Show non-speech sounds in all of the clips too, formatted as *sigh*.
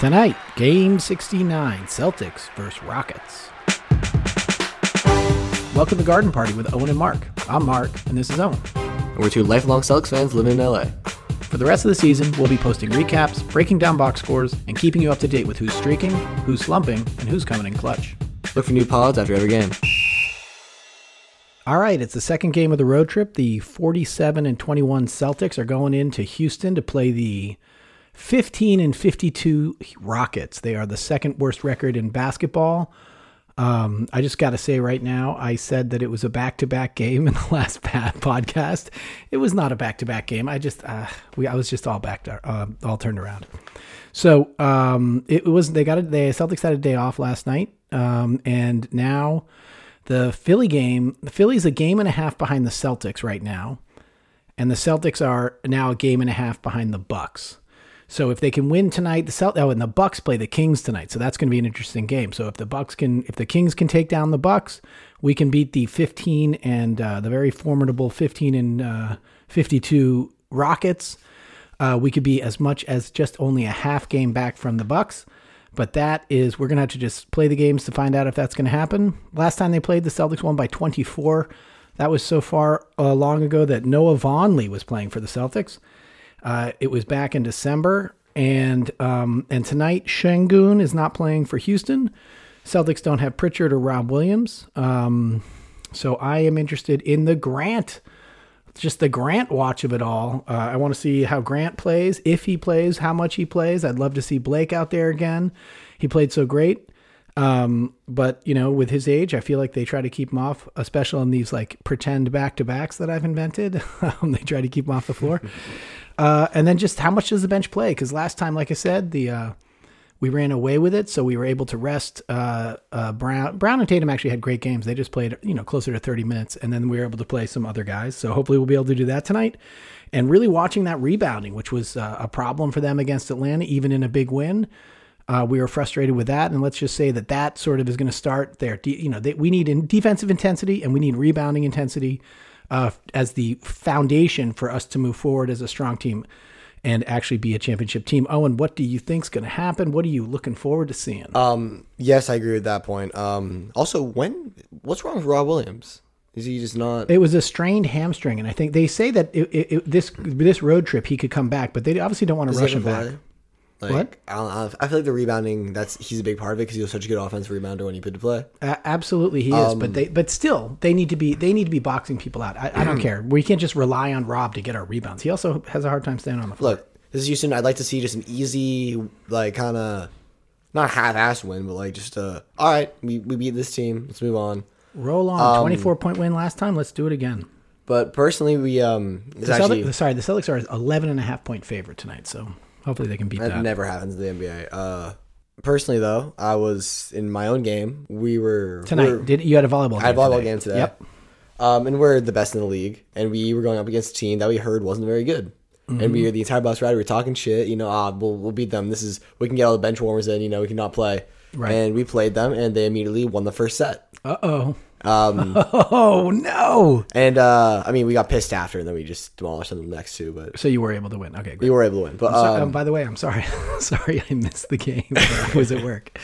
Tonight, Game 69, Celtics versus Rockets. Welcome to Garden Party with Owen and Mark. I'm Mark, and this is Owen. And we're two lifelong Celtics fans living in LA. For the rest of the season, we'll be posting recaps, breaking down box scores, and keeping you up to date with who's streaking, who's slumping, and who's coming in clutch. Look for new pods after every game. All right, it's the second game of the road trip. The 47 and 21 Celtics are going into Houston to play the 15 and 52 Rockets. They are the second worst record in basketball. Um, I just got to say right now, I said that it was a back to back game in the *laughs* last podcast. It was not a back to back game. I just, uh, we, I was just all back, to, uh, all turned around. So um, it was. They got it. The Celtics had a day off last night, um, and now the Philly game. The Philly's a game and a half behind the Celtics right now, and the Celtics are now a game and a half behind the Bucks. So if they can win tonight, the Celt oh, and the Bucks play the Kings tonight, so that's going to be an interesting game. So if the Bucks can, if the Kings can take down the Bucks, we can beat the 15 and uh, the very formidable 15 and uh, 52 Rockets. Uh, we could be as much as just only a half game back from the Bucks, but that is we're gonna have to just play the games to find out if that's going to happen. Last time they played, the Celtics won by 24. That was so far uh, long ago that Noah Vonleh was playing for the Celtics. Uh, it was back in December, and um, and tonight Sengun is not playing for Houston. Celtics don't have Pritchard or Rob Williams, um, so I am interested in the Grant, just the Grant watch of it all. Uh, I want to see how Grant plays, if he plays, how much he plays. I'd love to see Blake out there again. He played so great. Um, but you know, with his age, I feel like they try to keep him off, especially in these like pretend back to backs that I've invented. *laughs* they try to keep him off the floor. Uh, and then just how much does the bench play? Because last time, like I said, the uh, we ran away with it, so we were able to rest uh, uh, Brown. Brown and Tatum actually had great games. They just played, you know, closer to 30 minutes, and then we were able to play some other guys. So hopefully, we'll be able to do that tonight. And really watching that rebounding, which was uh, a problem for them against Atlanta, even in a big win. Uh, we were frustrated with that, and let's just say that that sort of is going to start there. You know, they, we need in defensive intensity and we need rebounding intensity uh, as the foundation for us to move forward as a strong team and actually be a championship team. Owen, what do you think's going to happen? What are you looking forward to seeing? Um, yes, I agree with that point. Um, also, when what's wrong with Rob Williams? Is he just not? It was a strained hamstring, and I think they say that it, it, it, this this road trip he could come back, but they obviously don't want to rush him back. Like, what? I, don't know, I feel like the rebounding. That's he's a big part of it because he was such a good offensive rebounder when he put to play. Uh, absolutely, he is. Um, but they, but still, they need to be they need to be boxing people out. I, I don't *clears throat* care. We can't just rely on Rob to get our rebounds. He also has a hard time staying on the floor. Look, this is Houston. I'd like to see just an easy, like kind of not half-ass win, but like just uh, all right, we we beat this team. Let's move on. Roll on. Um, Twenty four point win last time. Let's do it again. But personally, we um, the actually, Celtics, sorry, the Celtics are 11 and a half point favorite tonight. So Hopefully they can beat that. That never happens in the NBA. Uh, personally, though, I was in my own game. We were tonight. We were, Did you had a volleyball? I had a volleyball today. game today. Yep. Um, and we're the best in the league, and we were going up against a team that we heard wasn't very good. Mm-hmm. And we were the entire bus ride. We were talking shit. You know, ah, we'll we'll beat them. This is we can get all the bench warmers in. You know, we cannot play. Right. And we played them, and they immediately won the first set. Uh oh. Um, *laughs* oh no! And uh, I mean, we got pissed after, and then we just demolished them the next two. But so you were able to win. Okay, great. we were able to win. But so, um, um, by the way, I'm sorry. *laughs* sorry, I missed the game. *laughs* I was at work.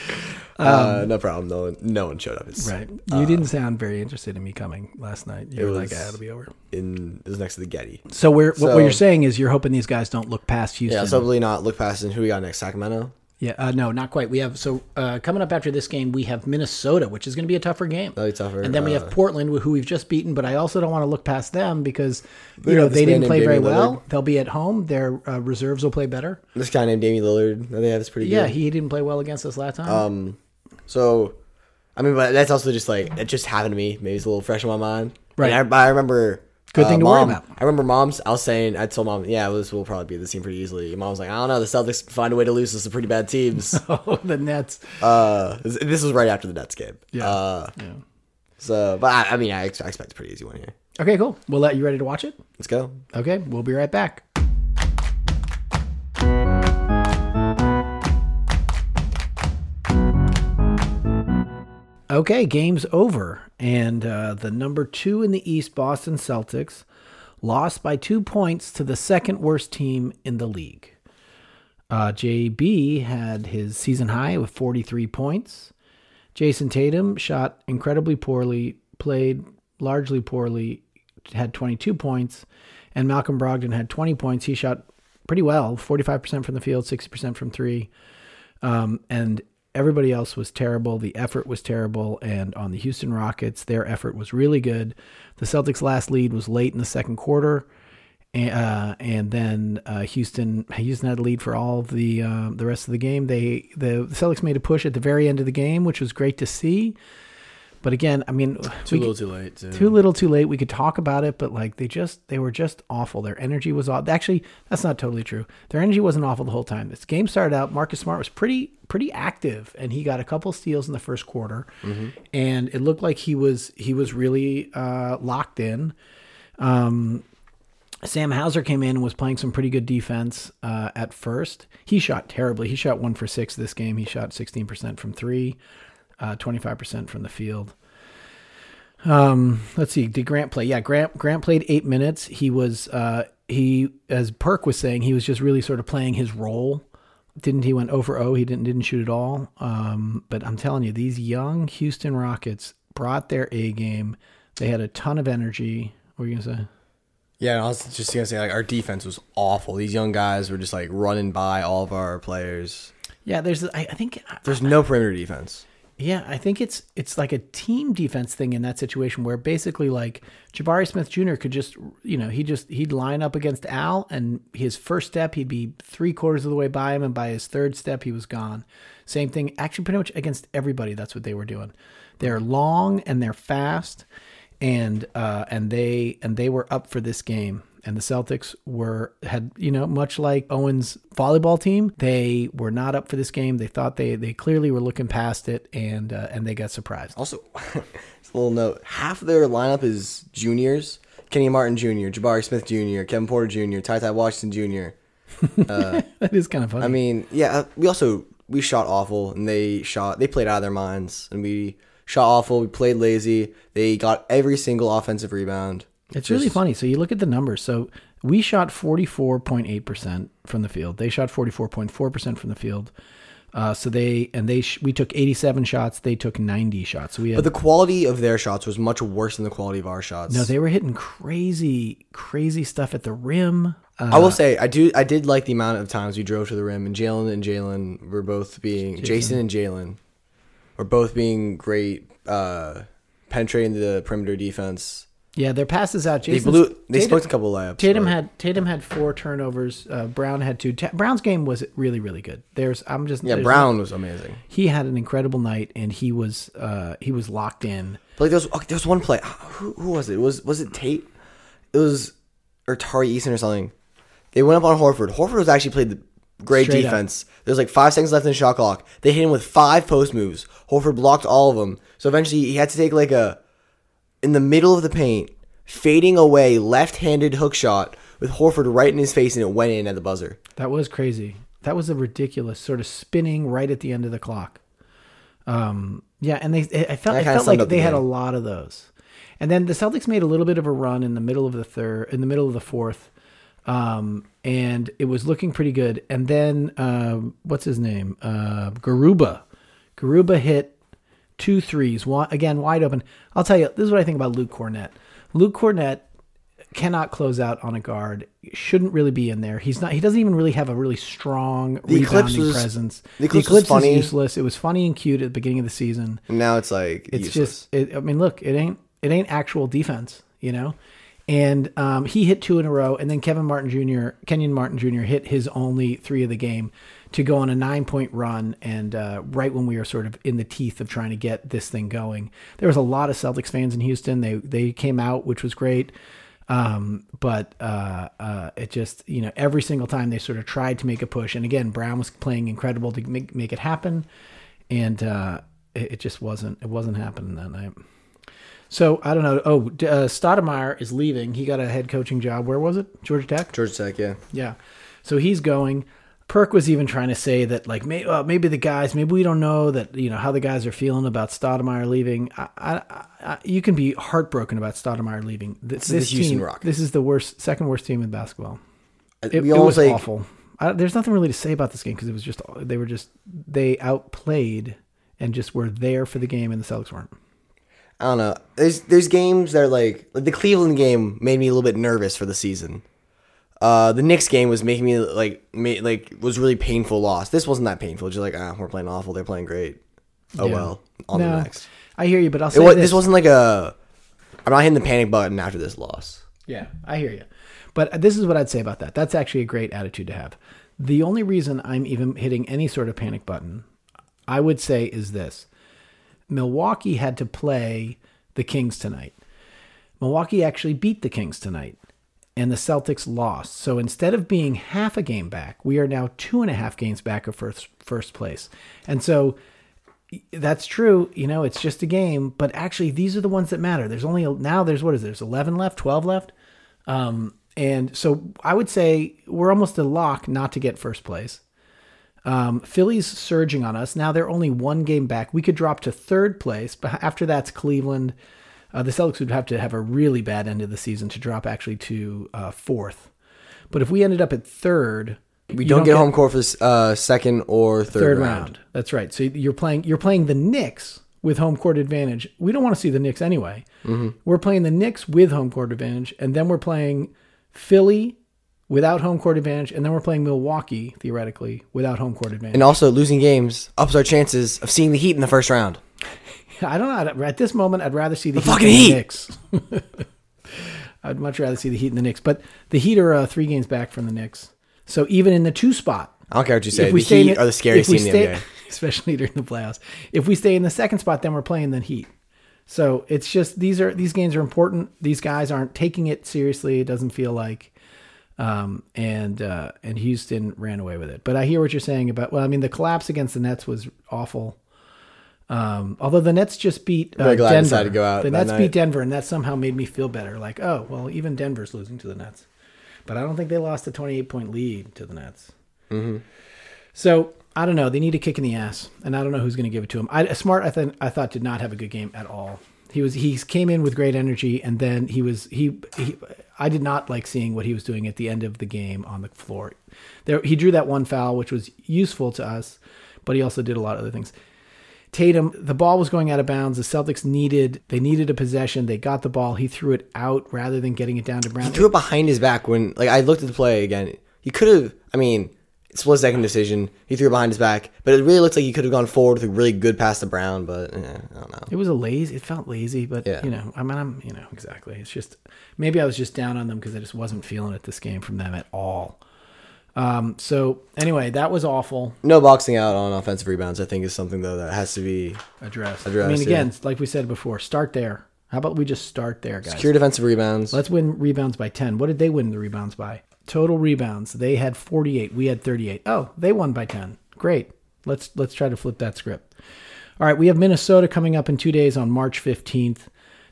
Uh, no problem. No one, no one showed up. It's, right. You uh, didn't sound very interested in me coming last night. You were like, ah, "It'll be over." In it was next to the Getty. So we're so, what you're saying is you're hoping these guys don't look past Houston. Yeah, probably not look past. And who we got next? Sacramento. Yeah, uh, no, not quite. We have so uh, coming up after this game, we have Minnesota, which is going to be a tougher game. Be tougher. And then we have uh, Portland, who we've just beaten. But I also don't want to look past them because you know they didn't play very well. They'll be at home. Their uh, reserves will play better. This guy named Damian Lillard, they have is pretty yeah, good. He didn't play well against us last time. Um, so I mean, but that's also just like it just happened to me. Maybe it's a little fresh in my mind. Right. I, I remember Good thing uh, to mom, worry about. I remember mom's. I was saying, I told mom, yeah, this will probably be the team pretty easily. Mom was like, I don't know, the Celtics find a way to lose to some pretty bad teams. *laughs* oh, the Nets. Uh, this, this was right after the Nets game. Yeah. Uh, yeah. So, but I, I mean, I, ex- I expect a pretty easy one here. Okay, cool. We'll let you ready to watch it. Let's go. Okay, we'll be right back. Okay, game's over. And uh, the number two in the East, Boston Celtics, lost by two points to the second worst team in the league. Uh, JB had his season high with 43 points. Jayson Tatum shot incredibly poorly, played largely poorly, had 22 points. And Malcolm Brogdon had 20 points. He shot pretty well 45% from the field, 60% from three. Um, and everybody else was terrible. The effort was terrible. And on the Houston Rockets, their effort was really good. The Celtics' last lead was late in the second quarter. And, uh, and then uh, Houston Houston had a lead for all of the uh, the rest of the game. They the Celtics made a push at the very end of the game, which was great to see. But again, I mean, too little, too late. Too. too little, too late. We could talk about it, but like they just they were just awful. Their energy was off. Actually, that's not totally true. Their energy wasn't awful the whole time. This game started out. Marcus Smart was pretty pretty active, and he got a couple steals in the first quarter, mm-hmm. and it looked like he was he was really uh, locked in. Um, Sam Hauser came in and was playing some pretty good defense uh, at first. He shot terribly. He shot one for six this game. He shot 16% from three uh, 25% from the field. Um, let's see. Did Grant play? Yeah, Grant Grant played eight minutes. He was uh, he as Perk was saying, he was just really sort of playing his role. Didn't he went over O? He didn't didn't shoot at all. Um, but I'm telling you, these young Houston Rockets brought their A game. They had a ton of energy. What were you gonna say? Yeah, I was just gonna say like our defense was awful. These young guys were just like running by all of our players. Yeah, there's I, I think there's no perimeter defense. Yeah, I think it's it's like a team defense thing in that situation where basically like Jabari Smith Jr. could just you know he just he'd line up against Al and his first step he'd be three quarters of the way by him and by his third step he was gone. Same thing, actually pretty much against everybody. That's what they were doing. They're long and they're fast, and uh, and they and they were up for this game and the Celtics were had you know much like Owen's volleyball team, they were not up for this game. They thought they they clearly were looking past it, and uh, and they got surprised. Also, *laughs* a little note: half of their lineup is juniors. Kenny Martin Jr., Jabari Smith Jr., Kevin Porter Jr., Ty Ty Washington Jr. Uh, *laughs* that is kind of funny. I mean, yeah, uh, we also we shot awful, and they shot they played out of their minds, and we shot awful. We played lazy. They got every single offensive rebound. It's Just, really funny. So you look at the numbers. So we shot 44.8% from the field. They shot 44.4% from the field. Uh, so they and they sh- we took 87 shots. They took 90 shots. So we had, but the quality of their shots was much worse than the quality of our shots. No, they were hitting crazy, crazy stuff at the rim. Uh, I will say I do. I did like the amount of times we drove to the rim, and Jalen and Jalen were both being Jayson, Jayson and Jalen were both being great, uh, penetrating the perimeter defense yeah, their passes out. Jayson's, they blew. They Tatum, a couple layups. Tatum but. had Tatum had four turnovers. Uh, Brown had two. Ta- Brown's game was really really good. There's I'm just yeah. Brown was amazing. He had an incredible night and he was uh, he was locked in. But like there was okay, there was one play. Who, who was it? Was was it Tate? It was or Tari Eason or something. They went up on Horford. Horford was actually played the great Straight defense. Up. There's like five seconds left in the shot clock. They hit him with five post moves. Horford blocked all of them. So eventually he had to take like a in the middle of the paint, fading away left-handed hook shot with Horford right in his face, and it went in at the buzzer. That was crazy. That was a ridiculous sort of spinning right at the end of the clock. Um, yeah, and they I felt I felt like they the had a lot of those. And then the Celtics made a little bit of a run in the middle of the third, in the middle of the fourth, um, and it was looking pretty good. And then um, what's his name? Uh, Garuba. Garuba hit two threes, one again wide open. I'll tell you, this is what I think about Luke Kornet. Luke Kornet cannot close out on a guard. Shouldn't really be in there. He's not. He doesn't even really have a really strong the rebounding was, presence. The eclipse, the eclipse is useless. It was funny and cute at the beginning of the season. And now it's like it's useless. just. It, I mean, look, it ain't. It ain't actual defense. You know. And um, he hit two in a row, and then Kevin Martin Jr., Kenyon Martin Jr. hit his only three of the game to go on a nine point run. And uh, right when we were sort of in the teeth of trying to get this thing going, there was a lot of Celtics fans in Houston. They they came out, which was great. Um, but uh, uh, it just you know every single time they sort of tried to make a push, and again Brown was playing incredible to make make it happen, and uh, it, it just wasn't it wasn't happening that night. So I don't know. Oh, uh, Stoudamire is leaving. He got a head coaching job. Where was it? Georgia Tech. Georgia Tech, yeah. Yeah. So he's going. Perk was even trying to say that like may, uh, maybe the guys maybe we don't know that you know how the guys are feeling about Stoudamire leaving. I, I, I, you can be heartbroken about Stoudamire leaving. This, this team, Rockets. This is the worst, second worst team in basketball. It, it was like, awful. I, there's nothing really to say about this game because it was just they were just they outplayed and just were there for the game, and the Celtics weren't. I don't know. There's there's games that are like, like the Cleveland game made me a little bit nervous for the season. Uh, the Knicks game was making me like made, like was really painful loss. This wasn't that painful. Just like ah, we're playing awful. They're playing great. Oh Yeah. well. On No, the next. I hear you, but I'll It say was, this. this wasn't like a. I'm not hitting the panic button after this loss. Yeah, I hear you. But this is what I'd say about that. That's actually a great attitude to have. The only reason I'm even hitting any sort of panic button, I would say, is this Milwaukee had to play the Kings tonight. Milwaukee actually beat the Kings tonight, and the Celtics lost. So instead of being half a game back, we are now two and a half games back of first, first place. And so that's true. You know, it's just a game, but actually, these are the ones that matter. There's only now. There's what is there? there's 11 left, 12 left, um, and so I would say we're almost a lock not to get first place. Um, Philly's surging on us now. They're only one game back. We could drop to third place, but after that's Cleveland. Uh, the Celtics would have to have a really bad end of the season to drop actually to uh, fourth. But if we ended up at third, We you don't, get, home court for uh, second or third, third round. round. That's right. So you're playing you're playing the Knicks with home court advantage. We don't want to see the Knicks anyway. Mm-hmm. We're playing the Knicks with home court advantage, and then we're playing Philly without home court advantage, and then we're playing Milwaukee theoretically without home court advantage. And also, losing games ups our chances of seeing the Heat in the first round. *laughs* I don't know. At this moment, I'd rather see the, Heat fucking Heat! the Knicks. *laughs* I'd much rather see the Heat than the Knicks, but the Heat are uh, three games back from the Knicks. So even in the two spot, I don't care what you say. if we the stay in Heat are the scariest team in the NBA. *laughs* especially during the playoffs. If we stay in the second spot, then we're playing the Heat. So it's just these are these games are important. These guys aren't taking it seriously. It doesn't feel like, um, and uh, and Houston ran away with it. But I hear what you're saying about. Well, I mean, the collapse against the Nets was awful. Um, although the Nets just beat uh, glad I Denver. decided to go out the Nets night. beat Denver, and that somehow made me feel better. Like, oh well, even Denver's losing to the Nets, but I don't think they lost a 28 point lead to the Nets. So I don't know. They need a kick in the ass, and I don't know who's going to give it to them. I, Smart, I thought, I thought did not have a good game at all. He was he came in with great energy, and then he was he, he I did not like seeing what he was doing at the end of the game on the floor. There he drew that one foul, which was useful to us, but he also did a lot of other things. Tatum, the ball was going out of bounds. The Celtics needed they needed a possession. They got the ball. He threw it out rather than getting it down to Brown. He threw it behind his back when, like, I looked at the play again. He could have, I mean, split second decision. He threw it behind his back, but it really looks like he could have gone forward with a really good pass to Brown. But eh, I don't know. It was a lazy. It felt lazy, but Yeah. you know, I mean, I'm, you know, exactly. It's just maybe I was just down on them because I just wasn't feeling it this game from them at all. Um, so anyway, that was awful. No boxing out on offensive rebounds, I think, is something though that has to be Addressed. I mean, again, yeah. like we said before, start there. How about we just start there, guys? secure defensive rebounds. Let's win rebounds by 10. What did they win the rebounds by? Total rebounds. They had 48. We had 38. Oh, they won by 10. Great. Let's let's try to flip that script. All right, we have Minnesota coming up in 2 days on March 15th.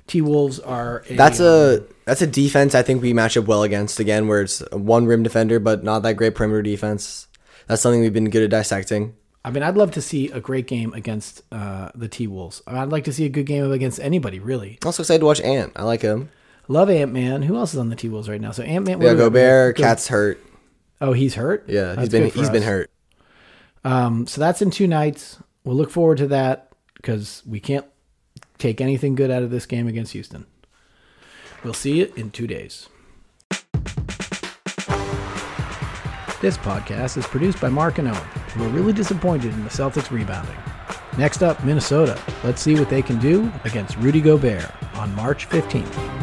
T-Wolves are a, That's a that's a defense I think we match up well against again, where it's one rim defender but not that great perimeter defense. That's something we've been good at dissecting. I mean, I'd love to see a great game against uh, the T-Wolves. I'd like to see a good game against anybody, really. I'm also excited to watch Ant. I like him. Love Ant-Man. Who else is on the T-Wolves right now? So Ant-Man. Yeah, what Gobert, KAT's hurt. Oh, he's hurt? Yeah, he's been he's been hurt. Um, so that's in two nights. We'll look forward to that because we can't take anything good out of this game against Houston. We'll see you in two days. This podcast is produced by Mark and Owen, who are really disappointed in the Celtics rebounding. Next up, Minnesota. Let's see what they can do against Rudy Gobert on March 15th.